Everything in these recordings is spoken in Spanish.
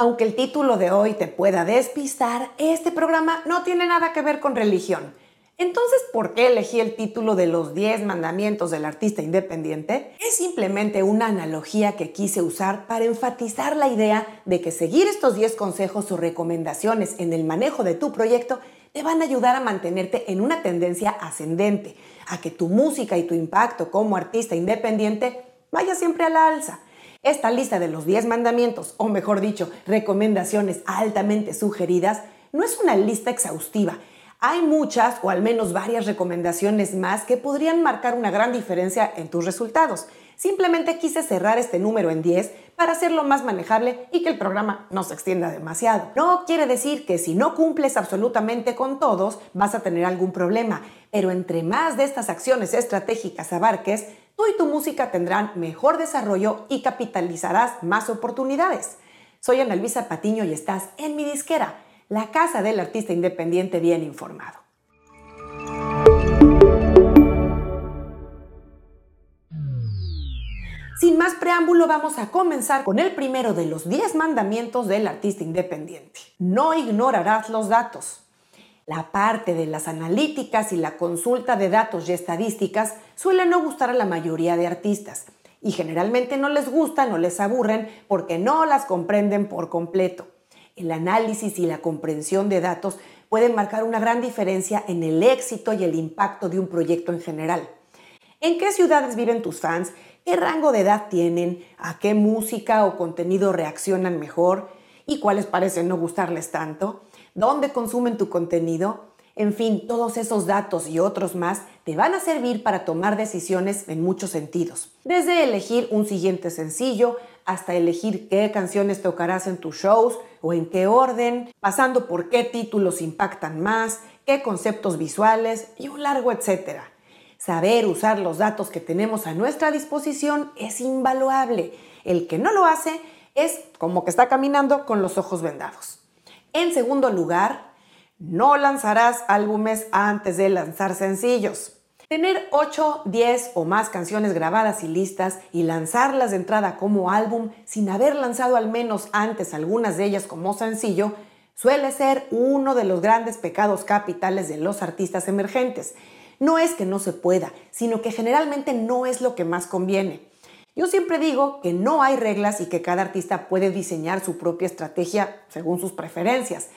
Aunque el título de hoy te pueda despistar, este programa no tiene nada que ver con religión. Entonces, ¿por qué elegí el título de los 10 mandamientos del artista independiente? Es simplemente una analogía que quise usar para enfatizar la idea de que seguir estos 10 consejos o recomendaciones en el manejo de tu proyecto te van a ayudar a mantenerte en una tendencia ascendente, a que tu música y tu impacto como artista independiente vaya siempre a la alza. Esta lista de los 10 mandamientos, o mejor dicho, recomendaciones altamente sugeridas, no es una lista exhaustiva. Hay muchas o al menos varias recomendaciones más que podrían marcar una gran diferencia en tus resultados. Simplemente quise cerrar este número en 10 para hacerlo más manejable y que el programa no se extienda demasiado. No quiere decir que si no cumples absolutamente con todos vas a tener algún problema, pero entre más de estas acciones estratégicas abarques, tú y tu música tendrán mejor desarrollo y capitalizarás más oportunidades. Soy Ana Luisa Patiño y estás en mi disquera, la casa del artista independiente bien informado. Sin más preámbulo, vamos a comenzar con el primero de los 10 mandamientos del artista independiente. No ignorarás los datos. La parte de las analíticas y la consulta de datos y estadísticas suele no gustar a la mayoría de artistas y generalmente no les gustan o les aburren porque no las comprenden por completo. El análisis y la comprensión de datos pueden marcar una gran diferencia en el éxito y el impacto de un proyecto en general. ¿En qué ciudades viven tus fans? ¿Qué rango de edad tienen? ¿A qué música o contenido reaccionan mejor? ¿Y cuáles parecen no gustarles tanto? Dónde consumen tu contenido. En fin, todos esos datos y otros más te van a servir para tomar decisiones en muchos sentidos. Desde elegir un siguiente sencillo hasta elegir qué canciones tocarás en tus shows o en qué orden, pasando por qué títulos impactan más, qué conceptos visuales y un largo etcétera. Saber usar los datos que tenemos a nuestra disposición es invaluable. El que no lo hace es como que está caminando con los ojos vendados. En segundo lugar, no lanzarás álbumes antes de lanzar sencillos. Tener 8, 10 o más canciones grabadas y listas y lanzarlas de entrada como álbum sin haber lanzado al menos antes algunas de ellas como sencillo suele ser uno de los grandes pecados capitales de los artistas emergentes. No es que no se pueda, sino que generalmente no es lo que más conviene. Yo siempre digo que no hay reglas y que cada artista puede diseñar su propia estrategia según sus preferencias,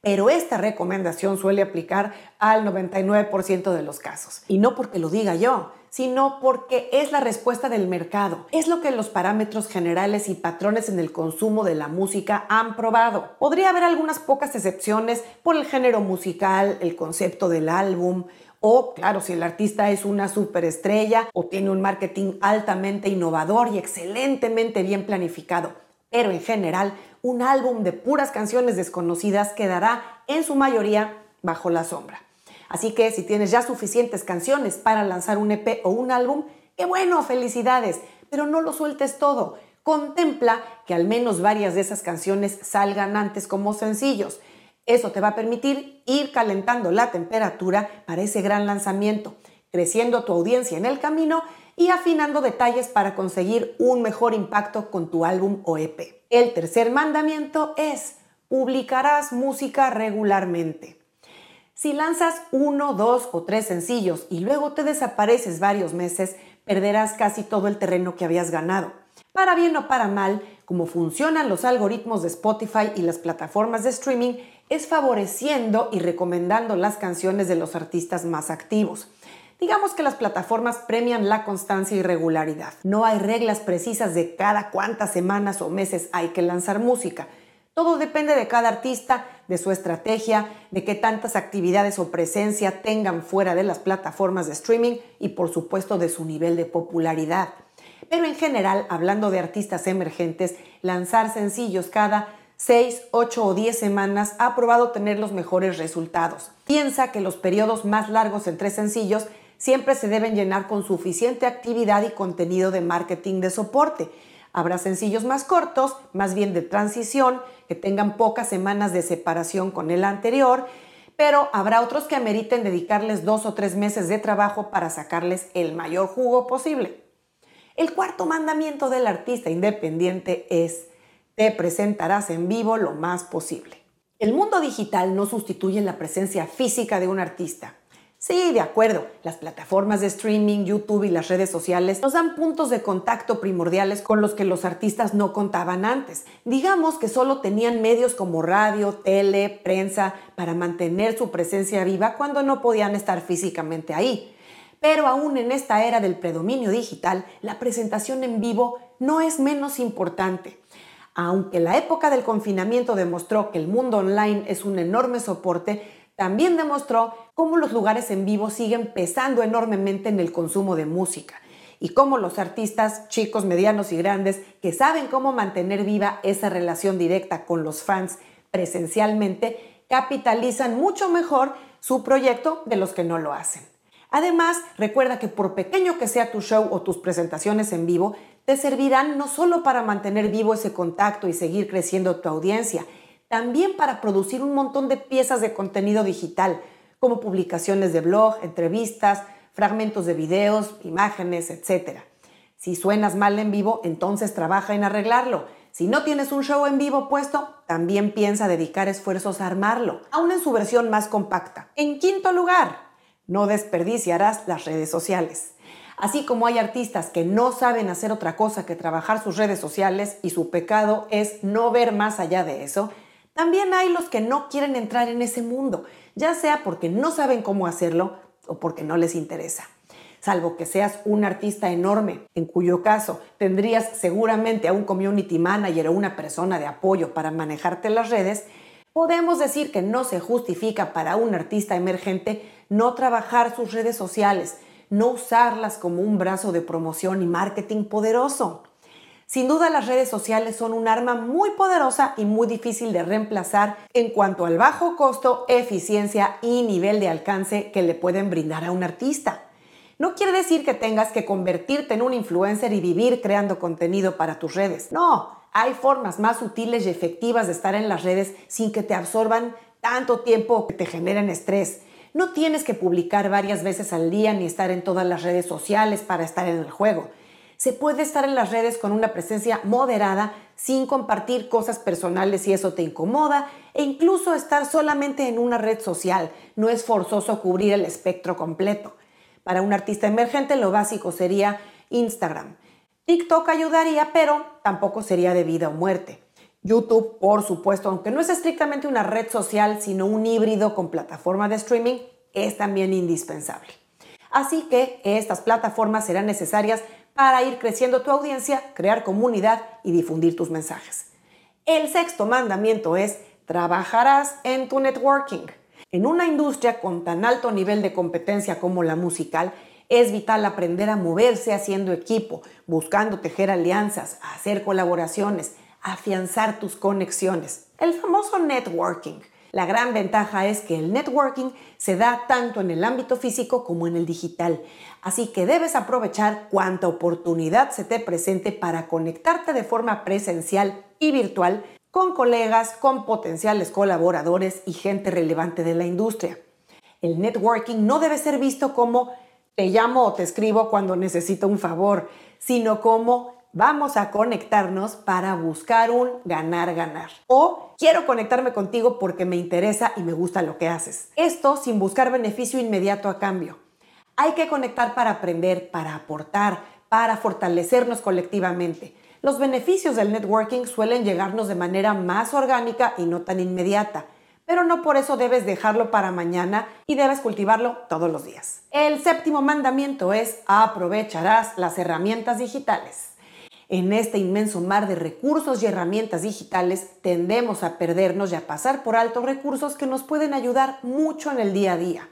pero esta recomendación suele aplicar al 99% de los casos. Y no porque lo diga yo, sino porque es la respuesta del mercado. Es lo que los parámetros generales y patrones en el consumo de la música han probado. Podría haber algunas pocas excepciones por el género musical, el concepto del álbum o, claro, si el artista es una superestrella o tiene un marketing altamente innovador y excelentemente bien planificado. Pero en general, un álbum de puras canciones desconocidas quedará en su mayoría bajo la sombra. Así que si tienes ya suficientes canciones para lanzar un EP o un álbum, qué bueno, felicidades, pero no lo sueltes todo. Contempla que al menos varias de esas canciones salgan antes como sencillos eso te va a permitir ir calentando la temperatura para ese gran lanzamiento, creciendo tu audiencia en el camino y afinando detalles para conseguir un mejor impacto con tu álbum o EP. El tercer mandamiento es, publicarás música regularmente. Si lanzas uno, dos o tres sencillos y luego te desapareces varios meses, perderás casi todo el terreno que habías ganado. Para bien o para mal, como funcionan los algoritmos de Spotify y las plataformas de streaming, es favoreciendo y recomendando las canciones de los artistas más activos. Digamos que las plataformas premian la constancia y regularidad. No hay reglas precisas de cada cuántas semanas o meses hay que lanzar música. Todo depende de cada artista, de su estrategia, de qué tantas actividades o presencia tengan fuera de las plataformas de streaming y por supuesto de su nivel de popularidad. Pero en general, hablando de artistas emergentes, lanzar sencillos cada 6, 8 o 10 semanas ha probado tener los mejores resultados. Piensa que los periodos más largos entre sencillos siempre se deben llenar con suficiente actividad y contenido de marketing de soporte. Habrá sencillos más cortos, más bien de transición, que tengan pocas semanas de separación con el anterior, pero habrá otros que ameriten dedicarles dos o tres meses de trabajo para sacarles el mayor jugo posible. El cuarto mandamiento del artista independiente es te presentarás en vivo lo más posible. El mundo digital no sustituye la presencia física de un artista. Sí, de acuerdo, las plataformas de streaming, YouTube y las redes sociales nos dan puntos de contacto primordiales con los que los artistas no contaban antes. Digamos que solo tenían medios como radio, tele, prensa para mantener su presencia viva cuando no podían estar físicamente ahí. Pero aún en esta era del predominio digital, la presentación en vivo no es menos importante. Aunque la época del confinamiento demostró que el mundo online es un enorme soporte, también demostró cómo los lugares en vivo siguen pesando enormemente en el consumo de música y cómo los artistas, chicos, medianos y grandes, que saben cómo mantener viva esa relación directa con los fans presencialmente, capitalizan mucho mejor su proyecto de los que no lo hacen. Además, recuerda que por pequeño que sea tu show o tus presentaciones en vivo, te servirán no solo para mantener vivo ese contacto y seguir creciendo tu audiencia, también para producir un montón de piezas de contenido digital, como publicaciones de blog, entrevistas, fragmentos de videos, imágenes, etc. Si suenas mal en vivo, entonces trabaja en arreglarlo. Si no tienes un show en vivo puesto, también piensa dedicar esfuerzos a armarlo, aún en su versión más compacta. En quinto lugar, no desperdiciarás las redes sociales. Así como hay artistas que no saben hacer otra cosa que trabajar sus redes sociales y su pecado es no ver más allá de eso, también hay los que no quieren entrar en ese mundo, ya sea porque no saben cómo hacerlo o porque no les interesa. Salvo que seas un artista enorme, en cuyo caso tendrías seguramente a un community manager o una persona de apoyo para manejarte las redes, podemos decir que no se justifica para un artista emergente no trabajar sus redes sociales, no usarlas como un brazo de promoción y marketing poderoso. Sin duda las redes sociales son un arma muy poderosa y muy difícil de reemplazar en cuanto al bajo costo, eficiencia y nivel de alcance que le pueden brindar a un artista. No quiere decir que tengas que convertirte en un influencer y vivir creando contenido para tus redes. No, hay formas más útiles y efectivas de estar en las redes sin que te absorban tanto tiempo que te generen estrés. No tienes que publicar varias veces al día ni estar en todas las redes sociales para estar en el juego. Se puede estar en las redes con una presencia moderada sin compartir cosas personales si eso te incomoda e incluso estar solamente en una red social. No es forzoso cubrir el espectro completo. Para un artista emergente lo básico sería Instagram. TikTok ayudaría, pero tampoco sería de vida o muerte. YouTube, por supuesto, aunque no es estrictamente una red social, sino un híbrido con plataforma de streaming, es también indispensable. Así que estas plataformas serán necesarias para ir creciendo tu audiencia, crear comunidad y difundir tus mensajes. El sexto mandamiento es, trabajarás en tu networking. En una industria con tan alto nivel de competencia como la musical, es vital aprender a moverse haciendo equipo, buscando tejer alianzas, hacer colaboraciones, afianzar tus conexiones. El famoso networking. La gran ventaja es que el networking se da tanto en el ámbito físico como en el digital, así que debes aprovechar cuanta oportunidad se te presente para conectarte de forma presencial y virtual con colegas, con potenciales colaboradores y gente relevante de la industria. El networking no debe ser visto como te llamo o te escribo cuando necesito un favor, sino como vamos a conectarnos para buscar un ganar-ganar. O quiero conectarme contigo porque me interesa y me gusta lo que haces. Esto sin buscar beneficio inmediato a cambio. Hay que conectar para aprender, para aportar, para fortalecernos colectivamente. Los beneficios del networking suelen llegarnos de manera más orgánica y no tan inmediata, pero no por eso debes dejarlo para mañana y debes cultivarlo todos los días. El séptimo mandamiento es aprovecharás las herramientas digitales. En este inmenso mar de recursos y herramientas digitales tendemos a perdernos y a pasar por alto recursos que nos pueden ayudar mucho en el día a día.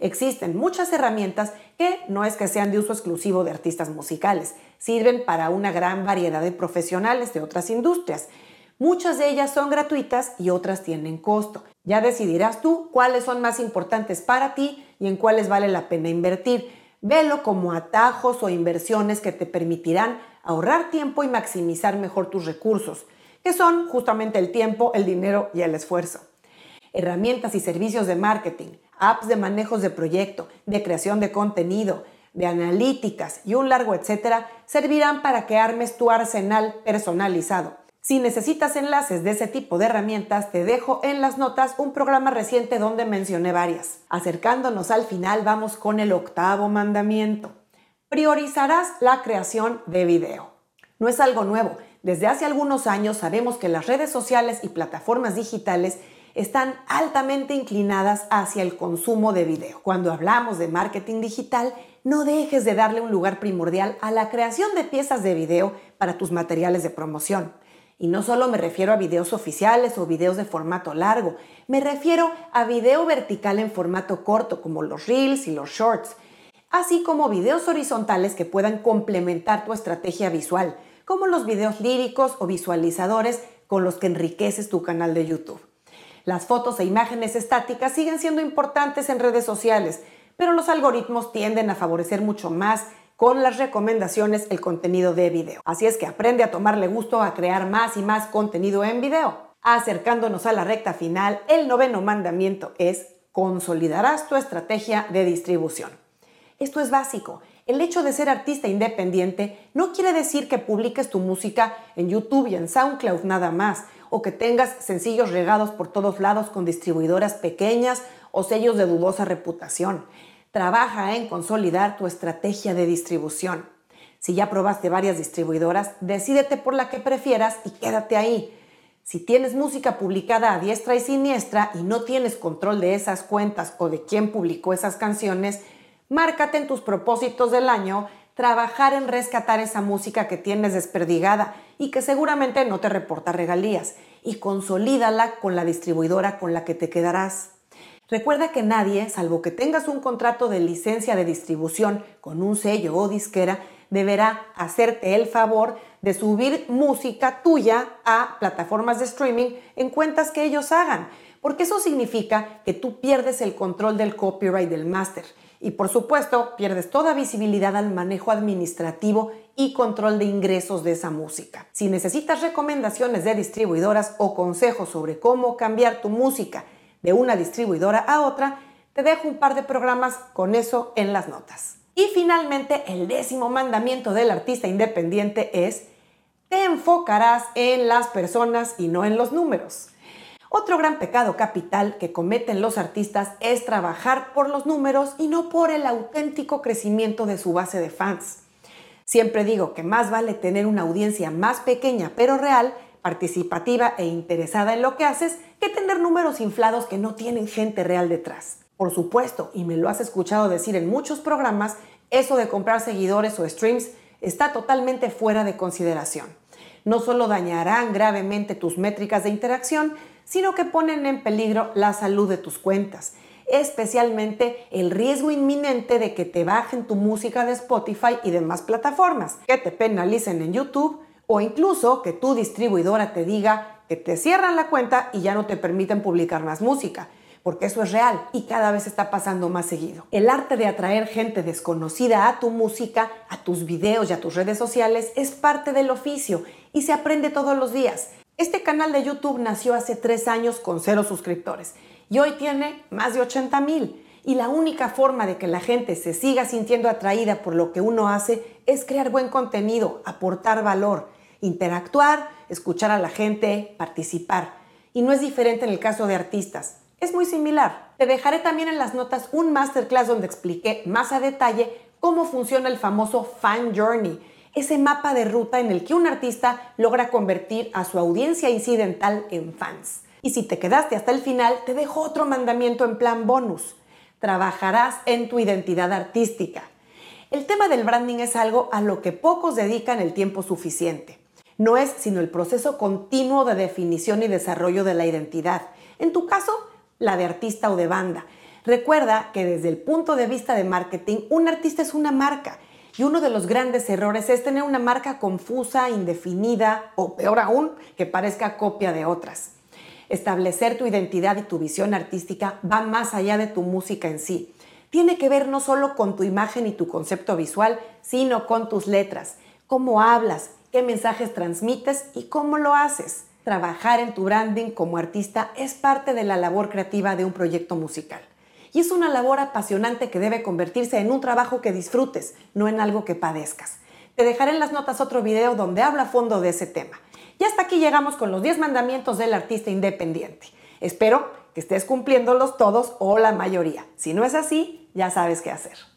Existen muchas herramientas que no es que sean de uso exclusivo de artistas musicales, sirven para una gran variedad de profesionales de otras industrias. Muchas de ellas son gratuitas y otras tienen costo. Ya decidirás tú cuáles son más importantes para ti y en cuáles vale la pena invertir. Velo como atajos o inversiones que te permitirán ahorrar tiempo y maximizar mejor tus recursos, que son justamente el tiempo, el dinero y el esfuerzo. Herramientas y servicios de marketing, apps de manejos de proyecto, de creación de contenido, de analíticas y un largo etcétera servirán para que armes tu arsenal personalizado. Si necesitas enlaces de ese tipo de herramientas, te dejo en las notas un programa reciente donde mencioné varias. Acercándonos al final, vamos con el octavo mandamiento. Priorizarás la creación de video. No es algo nuevo. Desde hace algunos años sabemos que las redes sociales y plataformas digitales están altamente inclinadas hacia el consumo de video. Cuando hablamos de marketing digital, no dejes de darle un lugar primordial a la creación de piezas de video para tus materiales de promoción. Y no solo me refiero a videos oficiales o videos de formato largo, me refiero a video vertical en formato corto como los reels y los shorts, así como videos horizontales que puedan complementar tu estrategia visual, como los videos líricos o visualizadores con los que enriqueces tu canal de YouTube. Las fotos e imágenes estáticas siguen siendo importantes en redes sociales, pero los algoritmos tienden a favorecer mucho más con las recomendaciones el contenido de video. Así es que aprende a tomarle gusto a crear más y más contenido en video. Acercándonos a la recta final, el noveno mandamiento es consolidarás tu estrategia de distribución. Esto es básico. El hecho de ser artista independiente no quiere decir que publiques tu música en YouTube y en SoundCloud nada más, o que tengas sencillos regados por todos lados con distribuidoras pequeñas o sellos de dudosa reputación. Trabaja en consolidar tu estrategia de distribución. Si ya probaste varias distribuidoras, decídete por la que prefieras y quédate ahí. Si tienes música publicada a diestra y siniestra y no tienes control de esas cuentas o de quién publicó esas canciones, márcate en tus propósitos del año trabajar en rescatar esa música que tienes desperdigada y que seguramente no te reporta regalías y consolídala con la distribuidora con la que te quedarás. Recuerda que nadie, salvo que tengas un contrato de licencia de distribución con un sello o disquera, deberá hacerte el favor de subir música tuya a plataformas de streaming en cuentas que ellos hagan, porque eso significa que tú pierdes el control del copyright del máster y por supuesto pierdes toda visibilidad al manejo administrativo y control de ingresos de esa música. Si necesitas recomendaciones de distribuidoras o consejos sobre cómo cambiar tu música de una distribuidora a otra, te dejo un par de programas con eso en las notas. Y finalmente, el décimo mandamiento del artista independiente es, te enfocarás en las personas y no en los números. Otro gran pecado capital que cometen los artistas es trabajar por los números y no por el auténtico crecimiento de su base de fans. Siempre digo que más vale tener una audiencia más pequeña pero real participativa e interesada en lo que haces que tener números inflados que no tienen gente real detrás. Por supuesto, y me lo has escuchado decir en muchos programas, eso de comprar seguidores o streams está totalmente fuera de consideración. No solo dañarán gravemente tus métricas de interacción, sino que ponen en peligro la salud de tus cuentas, especialmente el riesgo inminente de que te bajen tu música de Spotify y demás plataformas, que te penalicen en YouTube o incluso que tu distribuidora te diga que te cierran la cuenta y ya no te permiten publicar más música, porque eso es real y cada vez está pasando más seguido. El arte de atraer gente desconocida a tu música, a tus videos y a tus redes sociales es parte del oficio y se aprende todos los días. Este canal de YouTube nació hace tres años con cero suscriptores y hoy tiene más de 80 mil. Y la única forma de que la gente se siga sintiendo atraída por lo que uno hace es crear buen contenido, aportar valor interactuar, escuchar a la gente, participar. Y no es diferente en el caso de artistas. Es muy similar. Te dejaré también en las notas un masterclass donde expliqué más a detalle cómo funciona el famoso Fan Journey, ese mapa de ruta en el que un artista logra convertir a su audiencia incidental en fans. Y si te quedaste hasta el final, te dejo otro mandamiento en plan bonus. Trabajarás en tu identidad artística. El tema del branding es algo a lo que pocos dedican el tiempo suficiente no es sino el proceso continuo de definición y desarrollo de la identidad. En tu caso, la de artista o de banda. Recuerda que desde el punto de vista de marketing, un artista es una marca. Y uno de los grandes errores es tener una marca confusa, indefinida o peor aún, que parezca copia de otras. Establecer tu identidad y tu visión artística va más allá de tu música en sí. Tiene que ver no solo con tu imagen y tu concepto visual, sino con tus letras, cómo hablas, qué mensajes transmites y cómo lo haces. Trabajar en tu branding como artista es parte de la labor creativa de un proyecto musical y es una labor apasionante que debe convertirse en un trabajo que disfrutes, no en algo que padezcas. Te dejaré en las notas otro video donde hablo a fondo de ese tema. Y hasta aquí llegamos con los 10 mandamientos del artista independiente. Espero que estés cumpliéndolos todos o la mayoría. Si no es así, ya sabes qué hacer.